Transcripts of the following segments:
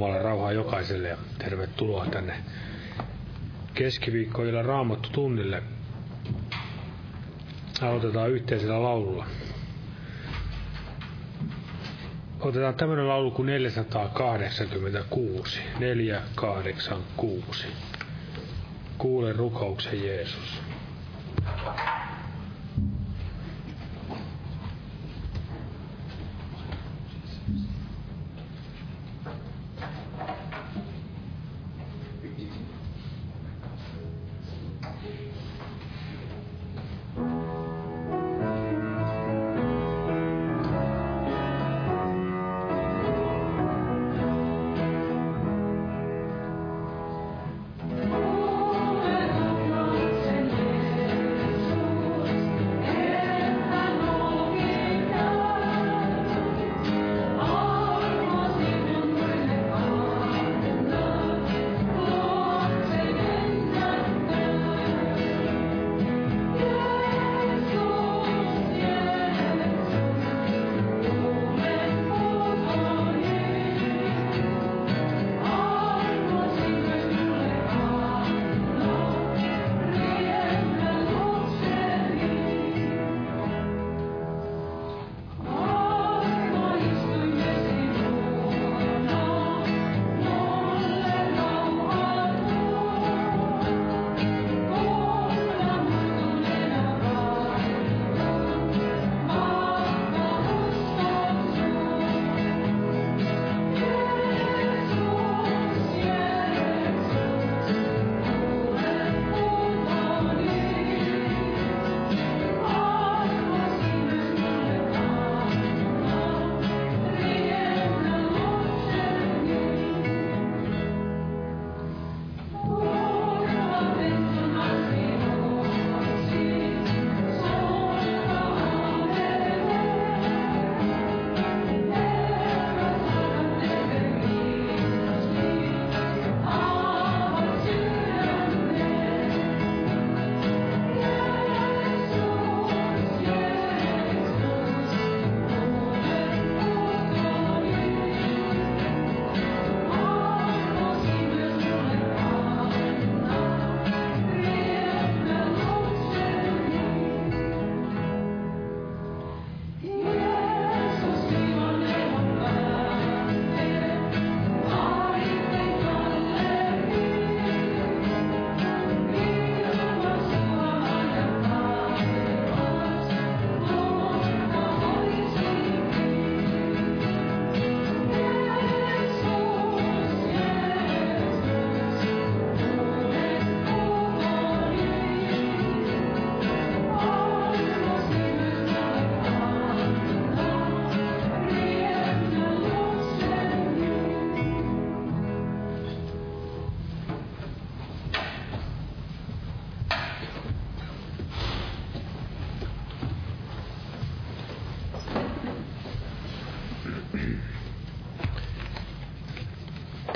Jumalan rauhaa jokaiselle ja tervetuloa tänne keskiviikkoilla raamattu tunnille. Aloitetaan yhteisellä laululla. Otetaan tämmöinen laulu kuin 486. 486. Kuule rukouksen Jeesus.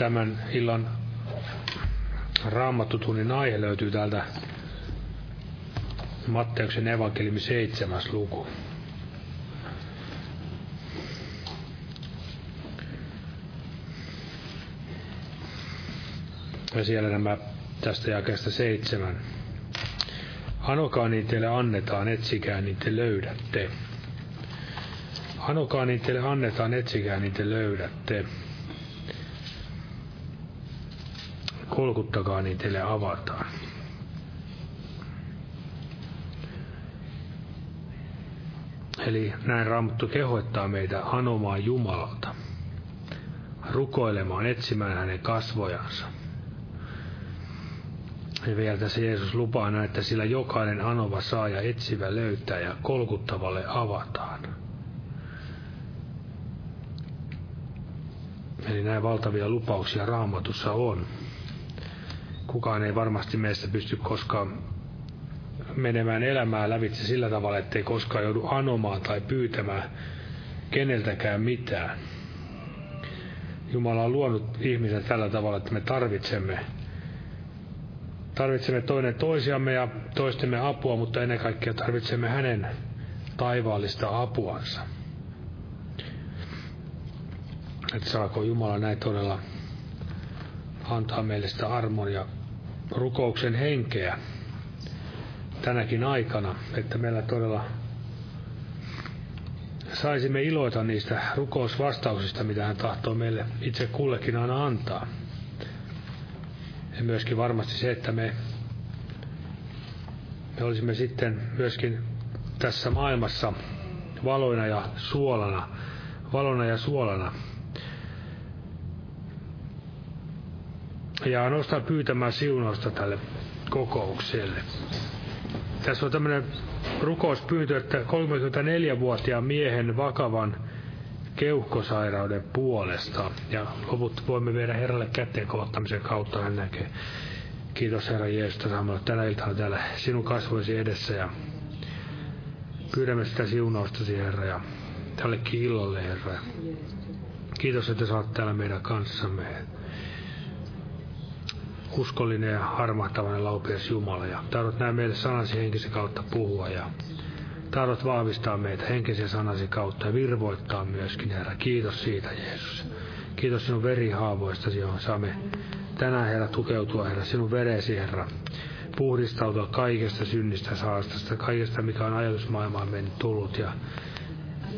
Tämän illan raamattutunnin aihe löytyy täältä Matteuksen evankeliumi seitsemäs luku. Ja siellä nämä tästä jakeesta seitsemän. Anokaa niin teille annetaan, etsikää niin te löydätte. Anokaa niin teille annetaan, etsikää niin te löydätte. Kolkuttakaa, niin teille avataan. Eli näin Raamattu kehoittaa meitä anomaan Jumalalta, rukoilemaan, etsimään hänen kasvojansa. Ja vielä tässä Jeesus lupaa näin, että sillä jokainen anova saa ja etsivä löytää ja kolkuttavalle avataan. Eli näin valtavia lupauksia raamatussa on kukaan ei varmasti meistä pysty koskaan menemään elämään lävitse sillä tavalla, ettei koskaan joudu anomaan tai pyytämään keneltäkään mitään. Jumala on luonut ihmisen tällä tavalla, että me tarvitsemme tarvitsemme toinen toisiamme ja toistemme apua, mutta ennen kaikkea tarvitsemme hänen taivaallista apuansa. Että saako Jumala näin todella antaa meille sitä armon ja rukouksen henkeä tänäkin aikana, että meillä todella saisimme iloita niistä rukousvastauksista, mitä hän tahtoo meille itse kullekin aina antaa. Ja myöskin varmasti se, että me, me olisimme sitten myöskin tässä maailmassa valoina ja suolana, valona ja suolana. Ja nostaa pyytämään siunausta tälle kokoukselle. Tässä on tämmöinen rukouspyyntö, että 34-vuotiaan miehen vakavan keuhkosairauden puolesta. Ja loput voimme viedä Herralle käteen kohtamisen kautta, hän näkee. Kiitos Herra Jeesus, saamalla tänä iltana täällä sinun kasvoisi edessä ja pyydämme sitä siunaustasi Herra ja tällekin illalle Herra. Kiitos, että oot täällä meidän kanssamme uskollinen ja harmahtavainen laupias Jumala. Ja tahdot näin meille sanasi henkisen kautta puhua ja tahdot vahvistaa meitä henkisen sanasi kautta ja virvoittaa myöskin, Herra. Kiitos siitä, Jeesus. Kiitos sinun verihaavoistasi, johon saamme tänään, Herra, tukeutua, Herra, sinun veresi, Herra. Puhdistautua kaikesta synnistä saastasta, kaikesta, mikä on ajatusmaailmaan mennyt tullut ja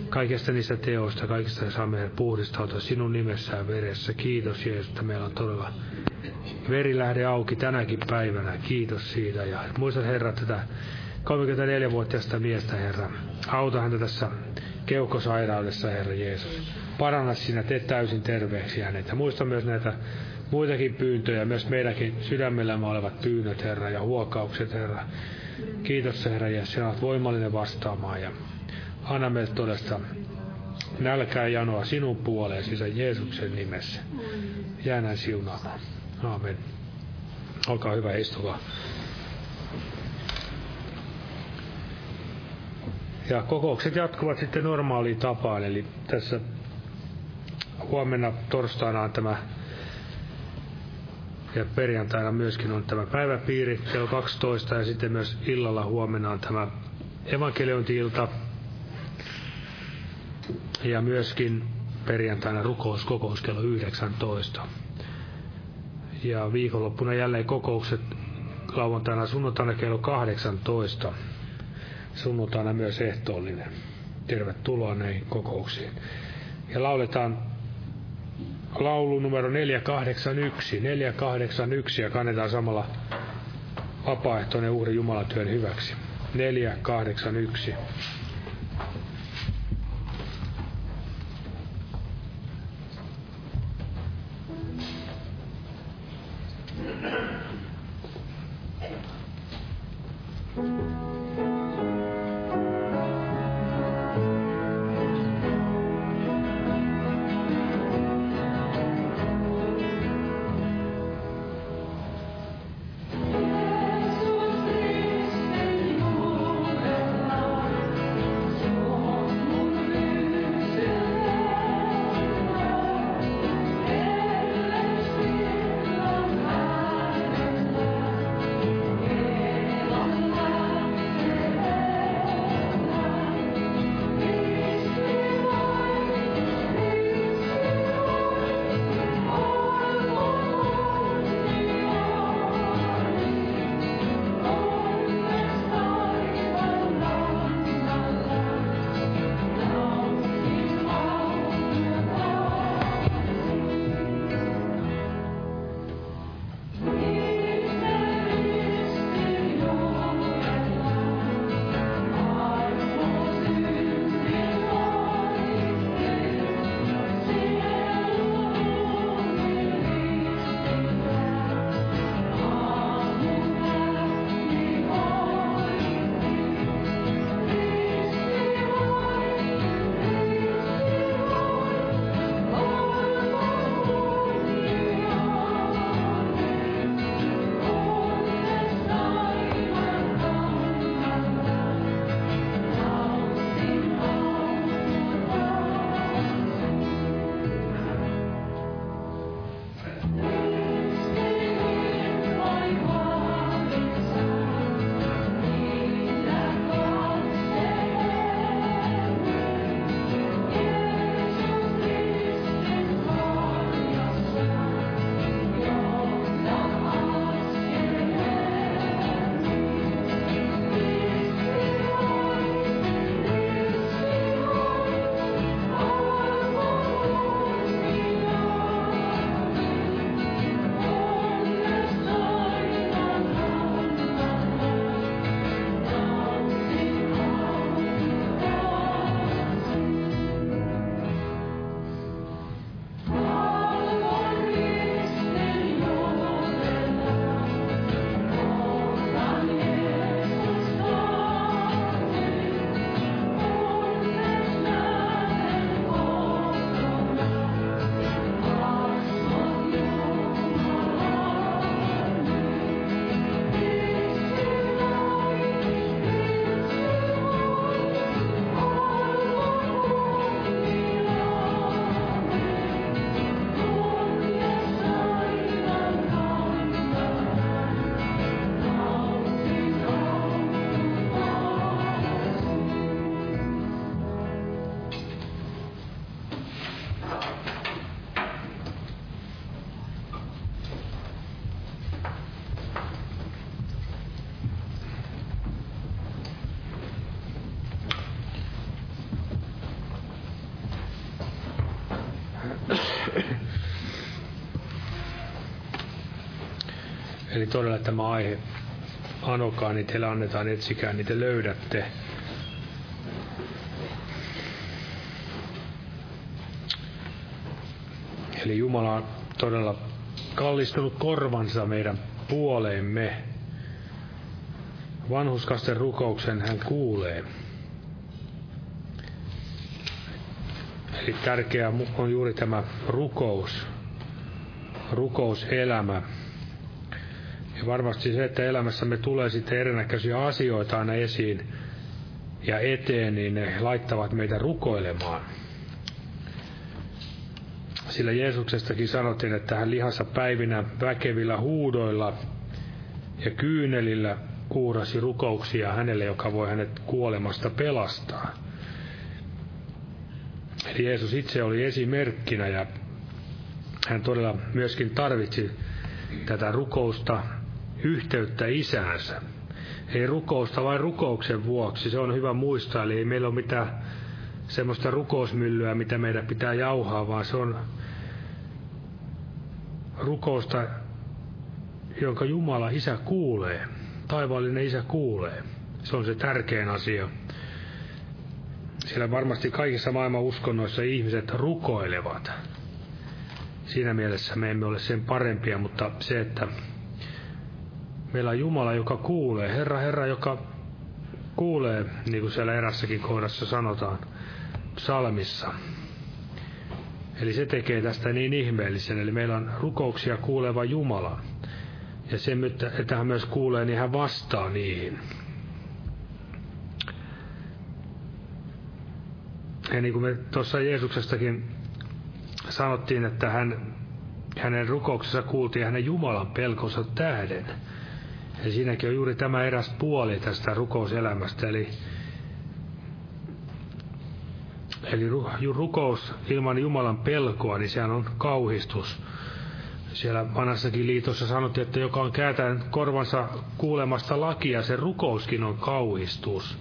kaikesta niistä teoista, kaikista saamme puhdistautua sinun nimessään veressä. Kiitos Jeesus, että meillä on todella veri lähde auki tänäkin päivänä. Kiitos siitä. Ja muista Herra tätä 34-vuotiaista miestä, Herra. Auta häntä tässä keuhkosairaudessa, Herra Jeesus. Paranna sinä, tee täysin terveeksi hänet. Ja muista myös näitä muitakin pyyntöjä, myös meidänkin sydämellämme olevat pyynnöt, Herra, ja huokaukset, Herra. Kiitos, Herra, ja sinä olet voimallinen vastaamaan. Ja anna meille todesta nälkää janoa sinun puoleesi, Jeesuksen nimessä. Jää näin siunaamaan. Aamen. Olkaa hyvä, istukaa. Ja kokoukset jatkuvat sitten normaaliin tapaan, eli tässä huomenna torstaina on tämä ja perjantaina myöskin on tämä päiväpiiri kello 12 ja sitten myös illalla huomenna on tämä evankeliointi-ilta ja myöskin perjantaina rukouskokous kello 19. Ja viikonloppuna jälleen kokoukset lauantaina sunnuntaina kello 18. Sunnuntaina myös ehtoollinen. Tervetuloa näihin kokouksiin. Ja lauletaan laulu numero 481, 481 ja kannetaan samalla vapaaehtoinen uhri Jumalatyön hyväksi. 481. Eli todella tämä aihe, anokaa, niin teille annetaan, etsikää, niin te löydätte. Eli Jumala on todella kallistunut korvansa meidän puoleemme. Vanhuskasten rukouksen hän kuulee. Eli tärkeää on juuri tämä rukous, rukouselämä. Varmasti se, että elämässämme tulee sitten erinäköisiä asioita aina esiin ja eteen, niin ne laittavat meitä rukoilemaan. Sillä Jeesuksestakin sanottiin, että hän lihassa päivinä väkevillä huudoilla ja kyynelillä kuurasi rukouksia hänelle, joka voi hänet kuolemasta pelastaa. Eli Jeesus itse oli esimerkkinä ja hän todella myöskin tarvitsi tätä rukousta, yhteyttä isäänsä. Ei rukousta vain rukouksen vuoksi, se on hyvä muistaa, eli ei meillä ole mitään semmoista rukousmyllyä, mitä meidän pitää jauhaa, vaan se on rukousta, jonka Jumala Isä kuulee. Taivaallinen Isä kuulee. Se on se tärkein asia. Siellä varmasti kaikissa maailman uskonnoissa ihmiset rukoilevat. Siinä mielessä me emme ole sen parempia, mutta se, että meillä on Jumala, joka kuulee, Herra, Herra, joka kuulee, niin kuin siellä erässäkin kohdassa sanotaan, psalmissa. Eli se tekee tästä niin ihmeellisen, eli meillä on rukouksia kuuleva Jumala. Ja se, että hän myös kuulee, niin hän vastaa niihin. Ja niin kuin me tuossa Jeesuksestakin sanottiin, että hän, hänen rukouksessa kuultiin hänen Jumalan pelkonsa tähden. Ja siinäkin on juuri tämä eräs puoli tästä rukouselämästä, eli Eli rukous ilman Jumalan pelkoa, niin sehän on kauhistus. Siellä vanhassakin liitossa sanottiin, että joka on kääntänyt korvansa kuulemasta lakia, se rukouskin on kauhistus.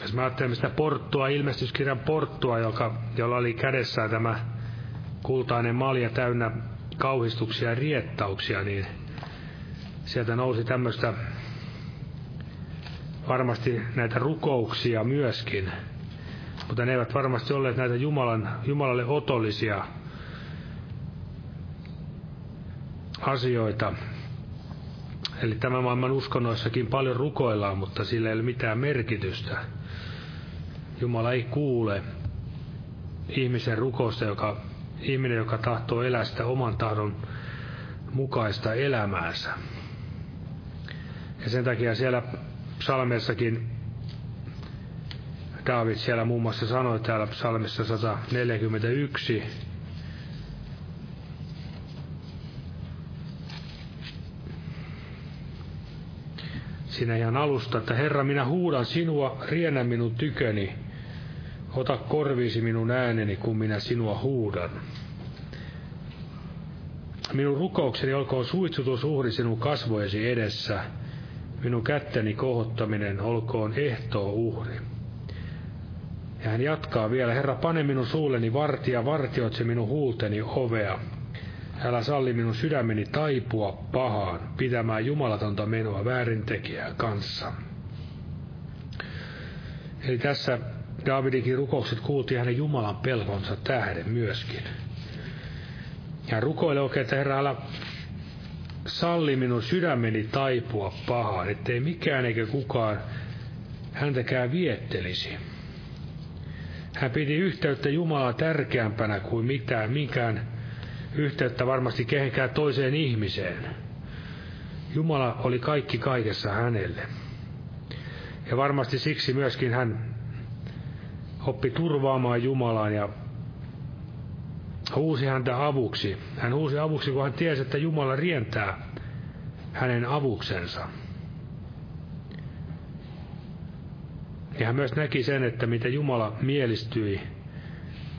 Jos mä ajattelen sitä porttua, ilmestyskirjan porttua, joka, jolla oli kädessään tämä kultainen malja täynnä kauhistuksia ja riettauksia, niin sieltä nousi tämmöistä varmasti näitä rukouksia myöskin, mutta ne eivät varmasti olleet näitä Jumalan, Jumalalle otollisia asioita. Eli tämän maailman uskonnoissakin paljon rukoillaan, mutta sillä ei ole mitään merkitystä. Jumala ei kuule ihmisen rukousta, joka, ihminen, joka tahtoo elää sitä oman tahdon mukaista elämäänsä. Ja sen takia siellä psalmeissakin David siellä muun muassa sanoi täällä psalmissa 141, siinä ihan alusta, että Herra, minä huudan sinua, riennä minun tyköni, ota korviisi minun ääneni, kun minä sinua huudan. Minun rukoukseni olkoon suitsutusuhri sinun kasvojesi edessä, minun kätteni kohottaminen olkoon ehtoo uhri. Ja hän jatkaa vielä, Herra, pane minun suulleni vartia, vartioitse minun huulteni ovea. Älä salli minun sydämeni taipua pahaan, pitämään jumalatonta menoa väärintekijää kanssa. Eli tässä Davidinkin rukoukset kuultiin hänen Jumalan pelkonsa tähden myöskin. Ja rukoilee oikein, että Herra, älä salli minun sydämeni taipua pahaan, ettei mikään eikä kukaan häntäkään viettelisi. Hän piti yhteyttä Jumalaa tärkeämpänä kuin mitään, minkään yhteyttä varmasti kehenkään toiseen ihmiseen. Jumala oli kaikki kaikessa hänelle. Ja varmasti siksi myöskin hän oppi turvaamaan Jumalaan ja huusi häntä avuksi. Hän huusi avuksi, kun hän tiesi, että Jumala rientää hänen avuksensa. Ja hän myös näki sen, että mitä Jumala mielistyi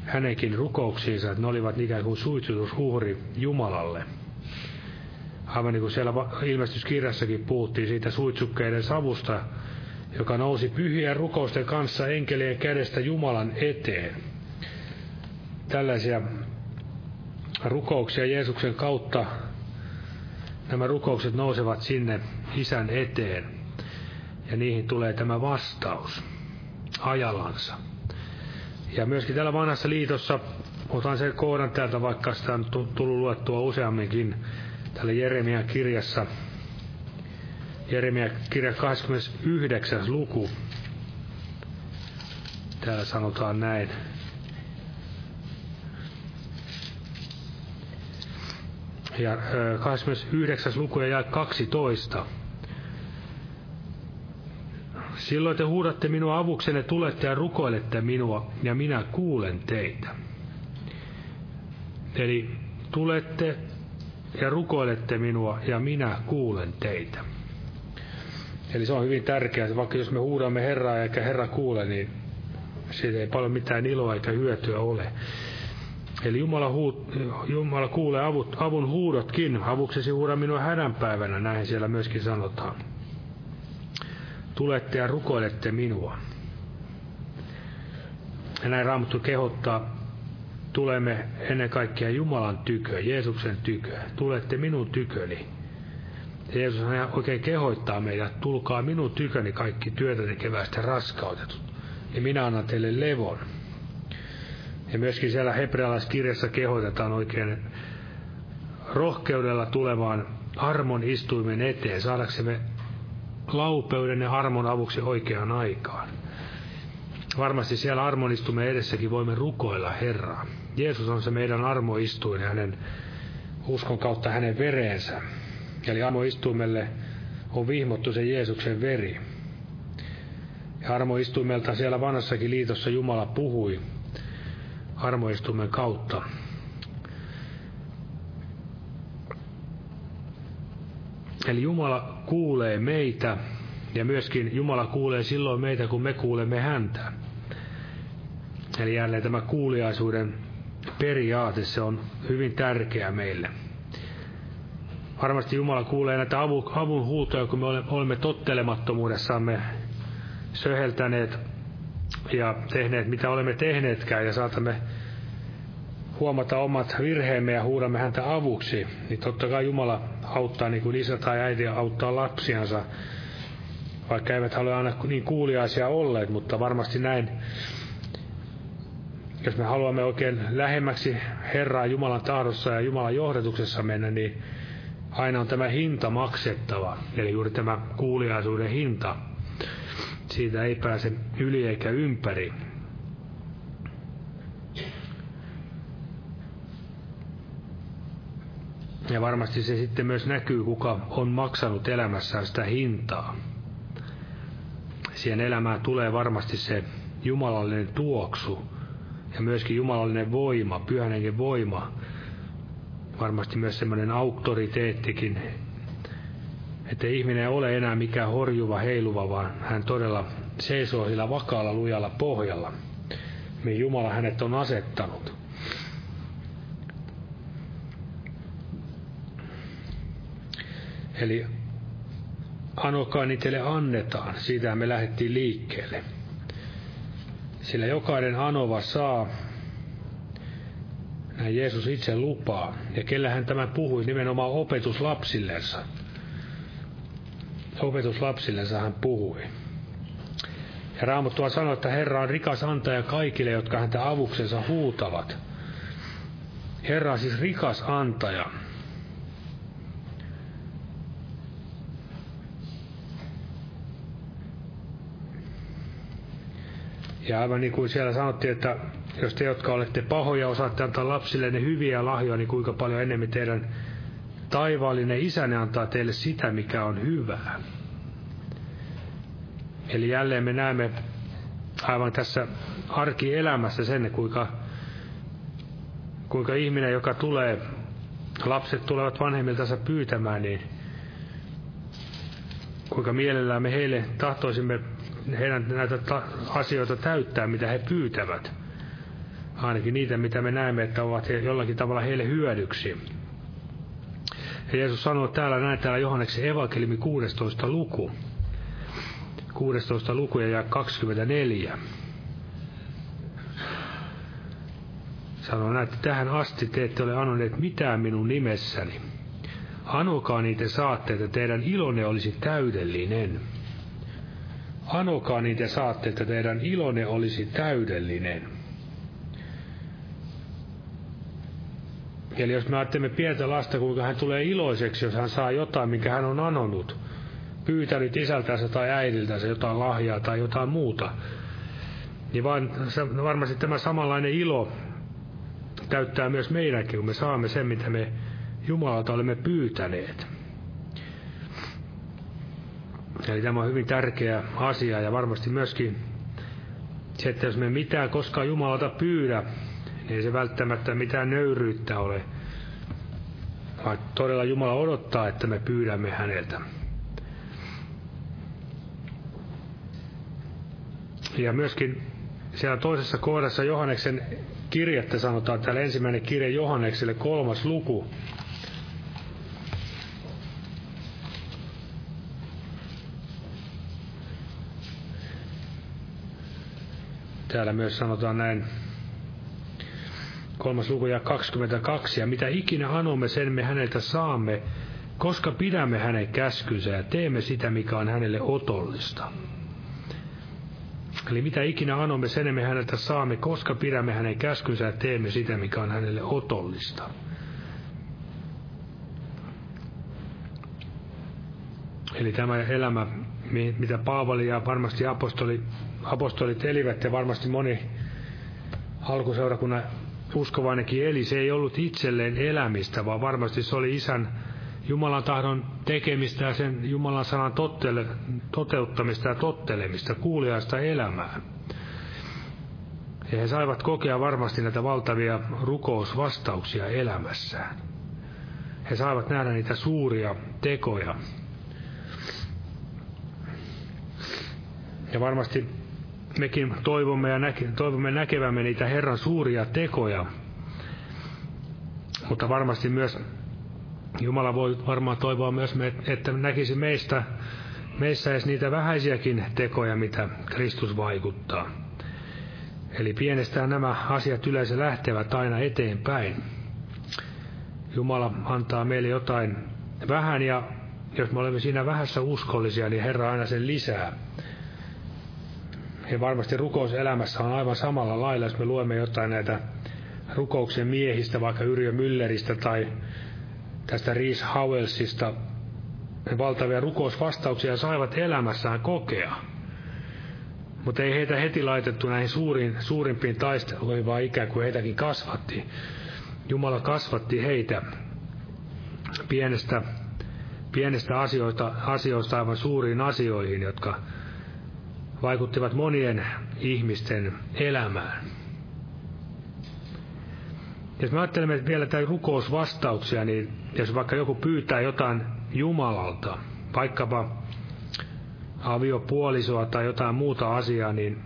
hänenkin rukouksiinsa, että ne olivat ikään kuin suitsutusuhri Jumalalle. Aivan niin kuin siellä ilmestyskirjassakin puhuttiin siitä suitsukkeiden savusta, joka nousi pyhien rukousten kanssa enkelien kädestä Jumalan eteen. tällaisia rukouksia Jeesuksen kautta. Nämä rukoukset nousevat sinne isän eteen ja niihin tulee tämä vastaus ajalansa. Ja myöskin täällä vanhassa liitossa, otan sen kohdan täältä, vaikka sitä on tullut luettua useamminkin, täällä Jeremian kirjassa, Jeremia kirja 29. luku. Täällä sanotaan näin. Ja 29. luku ja 12. Silloin te huudatte minua avuksenne, tulette ja rukoilette minua, ja minä kuulen teitä. Eli tulette ja rukoilette minua, ja minä kuulen teitä. Eli se on hyvin tärkeää, vaikka jos me huudamme Herraa eikä Herra kuule, niin siitä ei paljon mitään iloa eikä hyötyä ole. Eli Jumala, huut, Jumala kuulee avut, avun huudotkin. Avuksesi huuda minua hädänpäivänä, näin siellä myöskin sanotaan tulette ja rukoilette minua. Ja näin Raamattu kehottaa, tulemme ennen kaikkea Jumalan tykö, Jeesuksen tykö. Tulette minun tyköni. Jeesus oikein kehoittaa meidät, tulkaa minun tyköni kaikki työtä tekevästä raskautetut, ja minä annan teille levon. Ja myöskin siellä hebrealaiskirjassa kehotetaan oikein rohkeudella tulevaan armon istuimen eteen, saadaksemme laupeuden ja armon avuksi oikeaan aikaan. Varmasti siellä armonistumme edessäkin voimme rukoilla Herraa. Jeesus on se meidän armoistuin ja hänen uskon kautta hänen vereensä. Eli armoistuimelle on vihmottu se Jeesuksen veri. Ja armoistuimelta siellä vanhassakin liitossa Jumala puhui armoistuimen kautta. Eli Jumala kuulee meitä ja myöskin Jumala kuulee silloin meitä, kun me kuulemme häntä. Eli jälleen tämä kuuliaisuuden periaate, se on hyvin tärkeä meille. Varmasti Jumala kuulee näitä avun huutoja, kun me olemme tottelemattomuudessamme söheltäneet ja tehneet, mitä olemme tehneetkään, ja saatamme huomata omat virheemme ja huudamme häntä avuksi, niin totta kai Jumala auttaa niin kuin isä tai äiti auttaa lapsiansa, vaikka eivät halua aina niin kuuliaisia olleet, mutta varmasti näin, jos me haluamme oikein lähemmäksi Herraa Jumalan tahdossa ja Jumalan johdatuksessa mennä, niin aina on tämä hinta maksettava, eli juuri tämä kuuliaisuuden hinta. Siitä ei pääse yli eikä ympäri. Ja varmasti se sitten myös näkyy, kuka on maksanut elämässään sitä hintaa. Siihen elämään tulee varmasti se jumalallinen tuoksu ja myöskin jumalallinen voima, pyhän voima. Varmasti myös semmoinen auktoriteettikin, että ihminen ei ole enää mikään horjuva, heiluva, vaan hän todella seisoo sillä vakaalla, lujalla pohjalla, mihin Jumala hänet on asettanut. Eli anokaa teille annetaan. Siitä me lähdettiin liikkeelle. Sillä jokainen anova saa, näin Jeesus itse lupaa. Ja kellä hän tämän puhui, nimenomaan opetuslapsillensa. Opetuslapsillensa hän puhui. Ja Raamattua sanoo, että Herra on rikas antaja kaikille, jotka häntä avuksensa huutavat. Herra on siis rikas antaja. Ja aivan niin kuin siellä sanottiin, että jos te, jotka olette pahoja, osaatte antaa lapsille ne hyviä lahjoja, niin kuinka paljon enemmän teidän taivaallinen isänne antaa teille sitä, mikä on hyvää. Eli jälleen me näemme aivan tässä arkielämässä sen, kuinka, kuinka ihminen, joka tulee, lapset tulevat vanhemmiltansa pyytämään, niin kuinka mielellään me heille tahtoisimme heidän näitä ta- asioita täyttää, mitä he pyytävät. Ainakin niitä, mitä me näemme, että ovat jollakin tavalla heille hyödyksi. Ja Jeesus sanoo täällä, näin täällä Johanneksen evankeliumi 16 luku. 16 luku ja 24. sanoo näin, että tähän asti te ette ole anoneet mitään minun nimessäni. Anokaa niitä saatte, että teidän ilonne olisi täydellinen. Anokaa niitä saatte, että teidän ilonne olisi täydellinen. Eli jos me ajattelemme pientä lasta, kuinka hän tulee iloiseksi, jos hän saa jotain, minkä hän on anonut, pyytänyt isältänsä tai äidiltänsä jotain lahjaa tai jotain muuta, niin vaan, varmasti tämä samanlainen ilo täyttää myös meidänkin, kun me saamme sen, mitä me Jumalalta olemme pyytäneet. Eli tämä on hyvin tärkeä asia ja varmasti myöskin se, että jos me mitään koskaan Jumalalta pyydä, niin ei se välttämättä mitään nöyryyttä ole, vaan todella Jumala odottaa, että me pyydämme häneltä. Ja myöskin siellä toisessa kohdassa Johanneksen kirjettä sanotaan, täällä ensimmäinen kirje Johannekselle kolmas luku, Täällä myös sanotaan näin, kolmas luku ja 22, ja mitä ikinä anomme, sen me häneltä saamme, koska pidämme hänen käskynsä ja teemme sitä, mikä on hänelle otollista. Eli mitä ikinä anomme, sen me häneltä saamme, koska pidämme hänen käskynsä ja teemme sitä, mikä on hänelle otollista. Eli tämä elämä, mitä Paavali ja varmasti apostoli, apostolit elivät ja varmasti moni alkuseurakunnan uskovainenkin eli, se ei ollut itselleen elämistä, vaan varmasti se oli isän Jumalan tahdon tekemistä ja sen Jumalan sanan tottele, toteuttamista ja tottelemista, kuuliaista elämää. Ja he saivat kokea varmasti näitä valtavia rukousvastauksia elämässään. He saivat nähdä niitä suuria tekoja. Ja varmasti mekin toivomme, ja näke, toivomme näkevämme niitä Herran suuria tekoja. Mutta varmasti myös Jumala voi varmaan toivoa myös, että näkisi meistä, meissä edes niitä vähäisiäkin tekoja, mitä Kristus vaikuttaa. Eli pienestään nämä asiat yleensä lähtevät aina eteenpäin. Jumala antaa meille jotain vähän ja jos me olemme siinä vähässä uskollisia, niin Herra aina sen lisää. Ja varmasti rukouselämässä on aivan samalla lailla, jos me luemme jotain näitä rukouksen miehistä, vaikka Yrjö Mülleristä tai tästä Rees Howellsista, ne valtavia rukousvastauksia saivat elämässään kokea. Mutta ei heitä heti laitettu näihin suurin, suurimpiin taisteluihin, vaan ikään kuin heitäkin kasvatti. Jumala kasvatti heitä pienestä, pienestä asioista, asioista aivan suuriin asioihin, jotka vaikuttivat monien ihmisten elämään. Jos me ajattelemme vielä tämän rukousvastauksia, niin jos vaikka joku pyytää jotain Jumalalta, vaikkapa aviopuolisoa tai jotain muuta asiaa, niin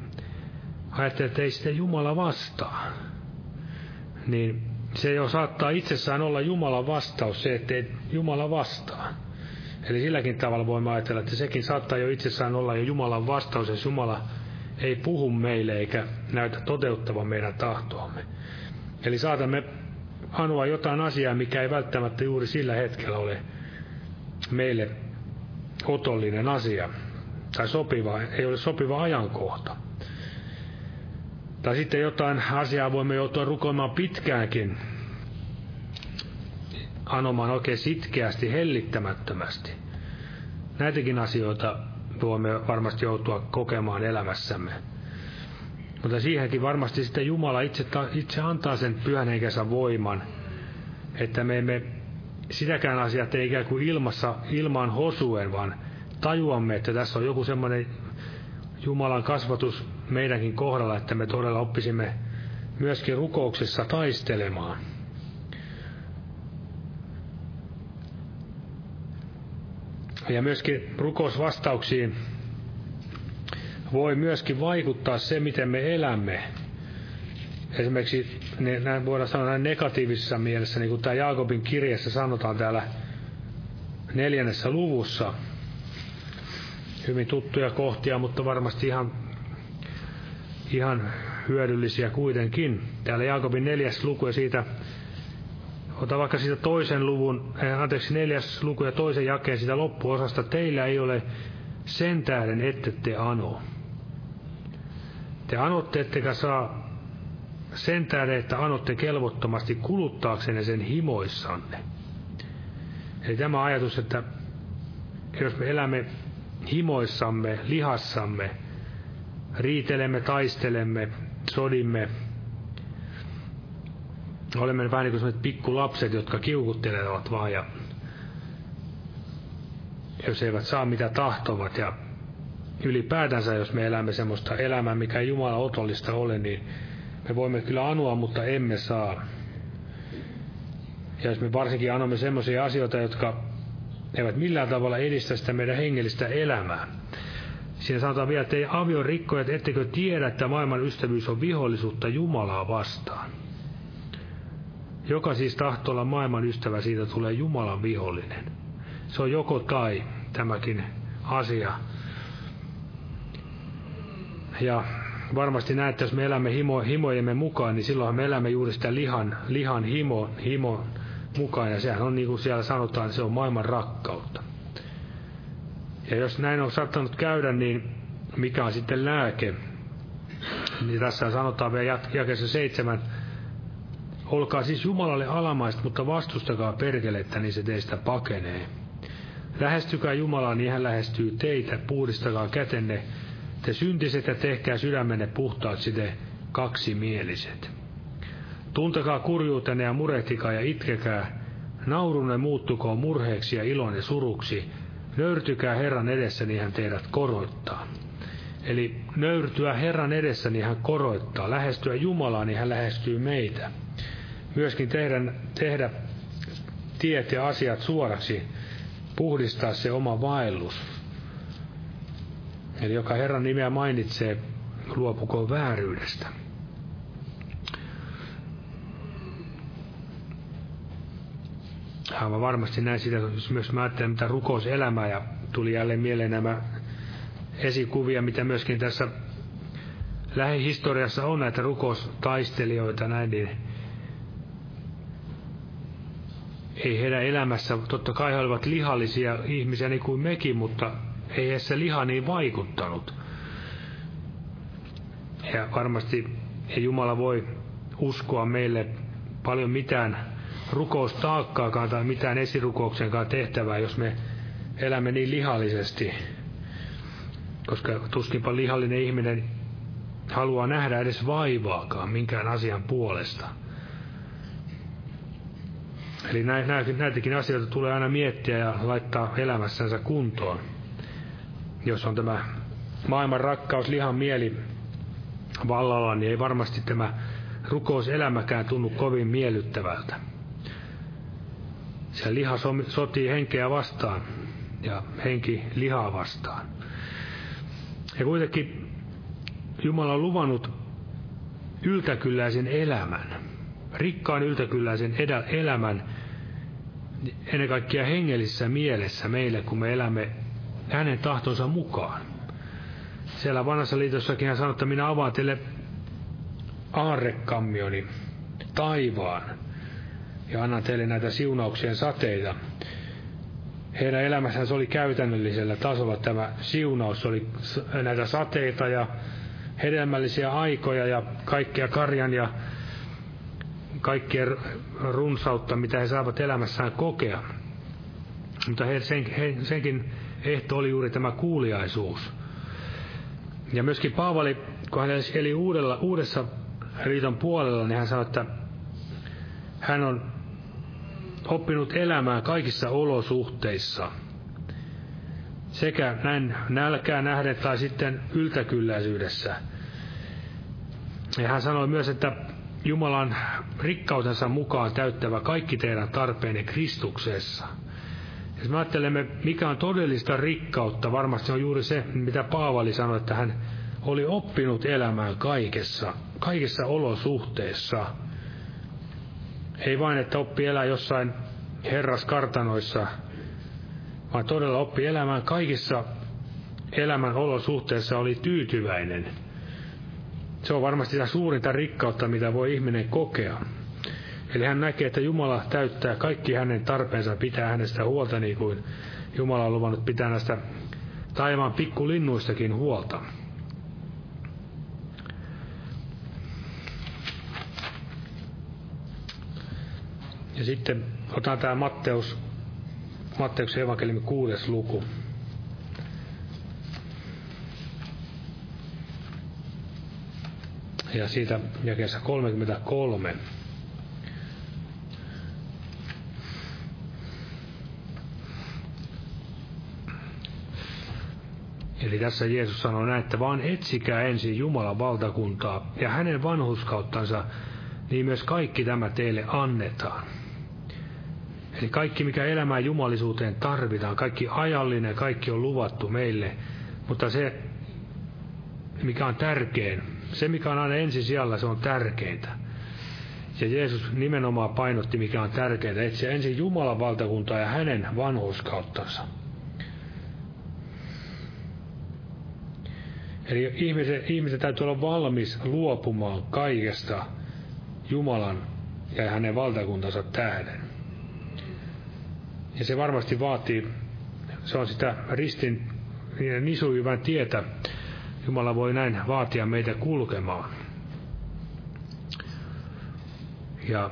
ajattelee, että ei sitä Jumala vastaa. Niin se jo saattaa itsessään olla Jumalan vastaus, se, että Jumala vastaa. Eli silläkin tavalla voimme ajatella, että sekin saattaa jo itsessään olla jo Jumalan vastaus, jos Jumala ei puhu meille eikä näytä toteuttavan meidän tahtoamme. Eli saatamme anoa jotain asiaa, mikä ei välttämättä juuri sillä hetkellä ole meille otollinen asia tai sopiva, ei ole sopiva ajankohta. Tai sitten jotain asiaa voimme joutua rukoimaan pitkäänkin, anomaan oikein sitkeästi, hellittämättömästi. Näitäkin asioita voimme varmasti joutua kokemaan elämässämme. Mutta siihenkin varmasti sitten Jumala itse, itse antaa sen pyhän henkensä voiman, että me emme sitäkään asiaa tee ikään kuin ilmassa, ilman hosuen, vaan tajuamme, että tässä on joku semmoinen Jumalan kasvatus meidänkin kohdalla, että me todella oppisimme myöskin rukouksessa taistelemaan. Ja myöskin rukousvastauksiin voi myöskin vaikuttaa se, miten me elämme. Esimerkiksi ne, näin voidaan sanoa näin negatiivisessa mielessä, niin kuin tämä Jaakobin kirjassa sanotaan täällä neljännessä luvussa. Hyvin tuttuja kohtia, mutta varmasti ihan, ihan hyödyllisiä kuitenkin. Täällä Jaakobin neljäs luku ja siitä, ota vaikka siitä toisen luvun, äh, anteeksi neljäs luku ja toisen jakeen siitä loppuosasta, teillä ei ole sen tähden, ette te ano. Te anotte, ettekä saa sen tähden, että anotte kelvottomasti kuluttaaksenne sen himoissanne. Eli tämä ajatus, että jos me elämme himoissamme, lihassamme, riitelemme, taistelemme, sodimme, olemme vähän niin kuin pikkulapset, jotka kiukuttelevat vaan ja jos eivät saa mitä tahtovat ja ylipäätänsä, jos me elämme semmoista elämää, mikä ei Jumala otollista ole, niin me voimme kyllä anoa, mutta emme saa. Ja jos me varsinkin anomme semmoisia asioita, jotka eivät millään tavalla edistä sitä meidän hengellistä elämää. Siinä sanotaan vielä, että ei avion rikkojat, ettekö tiedä, että maailman ystävyys on vihollisuutta Jumalaa vastaan. Joka siis tahtoo olla maailman ystävä, siitä tulee Jumalan vihollinen. Se on joko tai tämäkin asia. Ja varmasti näet, että jos me elämme himo, himojemme mukaan, niin silloin me elämme juuri sitä lihan, lihan himo, himo mukaan. Ja sehän on niin kuin siellä sanotaan, se on maailman rakkautta. Ja jos näin on saattanut käydä, niin mikä on sitten lääke? Niin tässä sanotaan vielä jakeessa seitsemän, Olkaa siis Jumalalle alamaista, mutta vastustakaa perkelettä, niin se teistä pakenee. Lähestykää Jumalaa, niin hän lähestyy teitä, puhdistakaa kätenne, te syntiset ja tehkää sydämenne puhtaat te kaksimieliset. Tuntakaa kurjuutenne ja murehtikaa ja itkekää, naurunne muuttukoon murheeksi ja ilonne suruksi, nöyrtykää Herran edessä, niin hän teidät koroittaa. Eli nöyrtyä Herran edessä, niin hän koroittaa. Lähestyä Jumalaa, niin hän lähestyy meitä. Myöskin tehdä, tehdä tiet ja asiat suoraksi, puhdistaa se oma vaellus. Eli joka Herran nimeä mainitsee, luopukoon vääryydestä. Aivan varmasti näin sitä, jos myös mä ajattelen mitä rukouselämää ja tuli jälleen mieleen nämä esikuvia, mitä myöskin tässä lähihistoriassa on näitä rukoustaistelijoita näin, niin ei heidän elämässä, totta kai he olivat lihallisia ihmisiä niin kuin mekin, mutta ei se liha niin vaikuttanut. Ja varmasti ei Jumala voi uskoa meille paljon mitään rukoustaakkaakaan tai mitään esirukouksenkaan tehtävää, jos me elämme niin lihallisesti. Koska tuskinpa lihallinen ihminen haluaa nähdä edes vaivaakaan minkään asian puolesta. Eli näitäkin asioita tulee aina miettiä ja laittaa elämässänsä kuntoon. Jos on tämä maailman rakkaus, lihan mieli vallalla, niin ei varmasti tämä rukouselämäkään tunnu kovin miellyttävältä. Se liha sotii henkeä vastaan ja henki lihaa vastaan. Ja kuitenkin Jumala on luvannut yltäkylläisen elämän, rikkaan yltäkylläisen elämän, ennen kaikkea hengellisessä mielessä meille, kun me elämme hänen tahtonsa mukaan. Siellä vanhassa liitossakin hän sanoi, että minä avaan teille aarrekammioni, taivaan, ja annan teille näitä siunauksien sateita. Heidän elämässään se oli käytännöllisellä tasolla tämä siunaus, se oli näitä sateita ja hedelmällisiä aikoja ja kaikkea karjan ja kaikkien runsautta, mitä he saavat elämässään kokea. Mutta he, sen, he, senkin ehto oli juuri tämä kuuliaisuus. Ja myöskin Paavali, kun hän eli uudella, uudessa liiton puolella, niin hän sanoi, että hän on oppinut elämään kaikissa olosuhteissa. Sekä näin nälkää nähden tai sitten yltäkylläisyydessä. Ja hän sanoi myös, että Jumalan rikkautensa mukaan täyttävä kaikki teidän tarpeenne Kristuksessa. Jos me ajattelemme, mikä on todellista rikkautta, varmasti on juuri se, mitä Paavali sanoi, että hän oli oppinut elämään kaikessa, kaikissa olosuhteissa. Ei vain, että oppi elää jossain herraskartanoissa, vaan todella oppi elämään kaikissa elämän olosuhteissa oli tyytyväinen. Se on varmasti sitä suurinta rikkautta, mitä voi ihminen kokea. Eli hän näkee, että Jumala täyttää kaikki hänen tarpeensa, pitää hänestä huolta, niin kuin Jumala on luvannut pitää näistä taivaan pikkulinnuistakin huolta. Ja sitten otetaan tämä Matteus, Matteuksen evankeliumi kuudes luku. Ja siitä jakeessa 33. Eli tässä Jeesus sanoo näin, että vaan etsikää ensin Jumalan valtakuntaa ja hänen vanhuskauttansa, niin myös kaikki tämä teille annetaan. Eli kaikki, mikä elämään jumalisuuteen tarvitaan, kaikki ajallinen, kaikki on luvattu meille, mutta se, mikä on tärkein, se mikä on aina ensisijalla, se on tärkeintä. Ja Jeesus nimenomaan painotti, mikä on tärkeintä, etsiä ensin Jumalan valtakuntaa ja hänen vanhuskauttansa. Eli ihmisen, ihmisen täytyy olla valmis luopumaan kaikesta Jumalan ja hänen valtakuntansa tähden. Ja se varmasti vaatii, se on sitä ristin nisuyvän tietä. Jumala voi näin vaatia meitä kulkemaan. Ja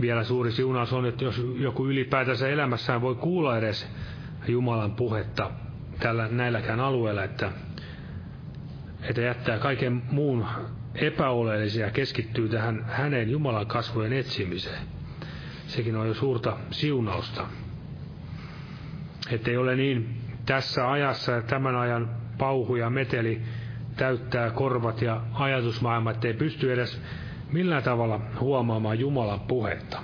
vielä suuri siunaus on, että jos joku ylipäätänsä elämässään voi kuulla edes Jumalan puhetta tällä, näilläkään alueilla, että että jättää kaiken muun epäoleellisia ja keskittyy tähän hänen Jumalan kasvojen etsimiseen. Sekin on jo suurta siunausta. Että ei ole niin tässä ajassa ja tämän ajan pauhu ja meteli täyttää korvat ja ajatusmaailma, ettei pysty edes millään tavalla huomaamaan Jumalan puhetta.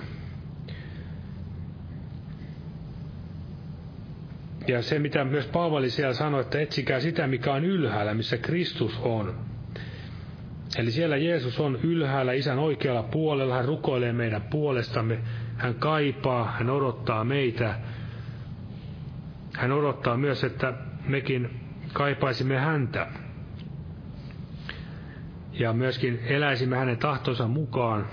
Ja se, mitä myös Paavali siellä sanoi, että etsikää sitä, mikä on ylhäällä, missä Kristus on. Eli siellä Jeesus on ylhäällä isän oikealla puolella, hän rukoilee meidän puolestamme, hän kaipaa, hän odottaa meitä. Hän odottaa myös, että mekin kaipaisimme häntä. Ja myöskin eläisimme hänen tahtonsa mukaan.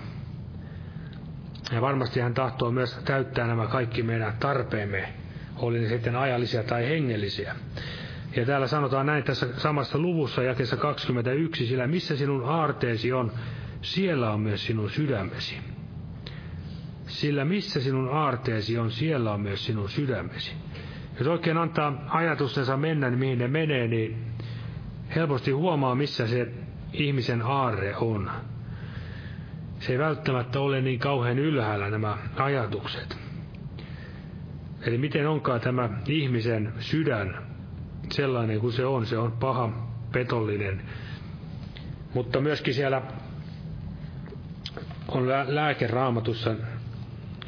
Ja varmasti hän tahtoo myös täyttää nämä kaikki meidän tarpeemme oli ne sitten ajallisia tai hengellisiä. Ja täällä sanotaan näin tässä samassa luvussa jakessa 21, sillä missä sinun aarteesi on, siellä on myös sinun sydämesi. Sillä missä sinun aarteesi on, siellä on myös sinun sydämesi. Jos oikein antaa ajatustensa mennä, niin mihin ne menee, niin helposti huomaa, missä se ihmisen aarre on. Se ei välttämättä ole niin kauhean ylhäällä nämä ajatukset. Eli miten onkaan tämä ihmisen sydän sellainen kuin se on, se on paha, petollinen. Mutta myöskin siellä on lääke raamatussa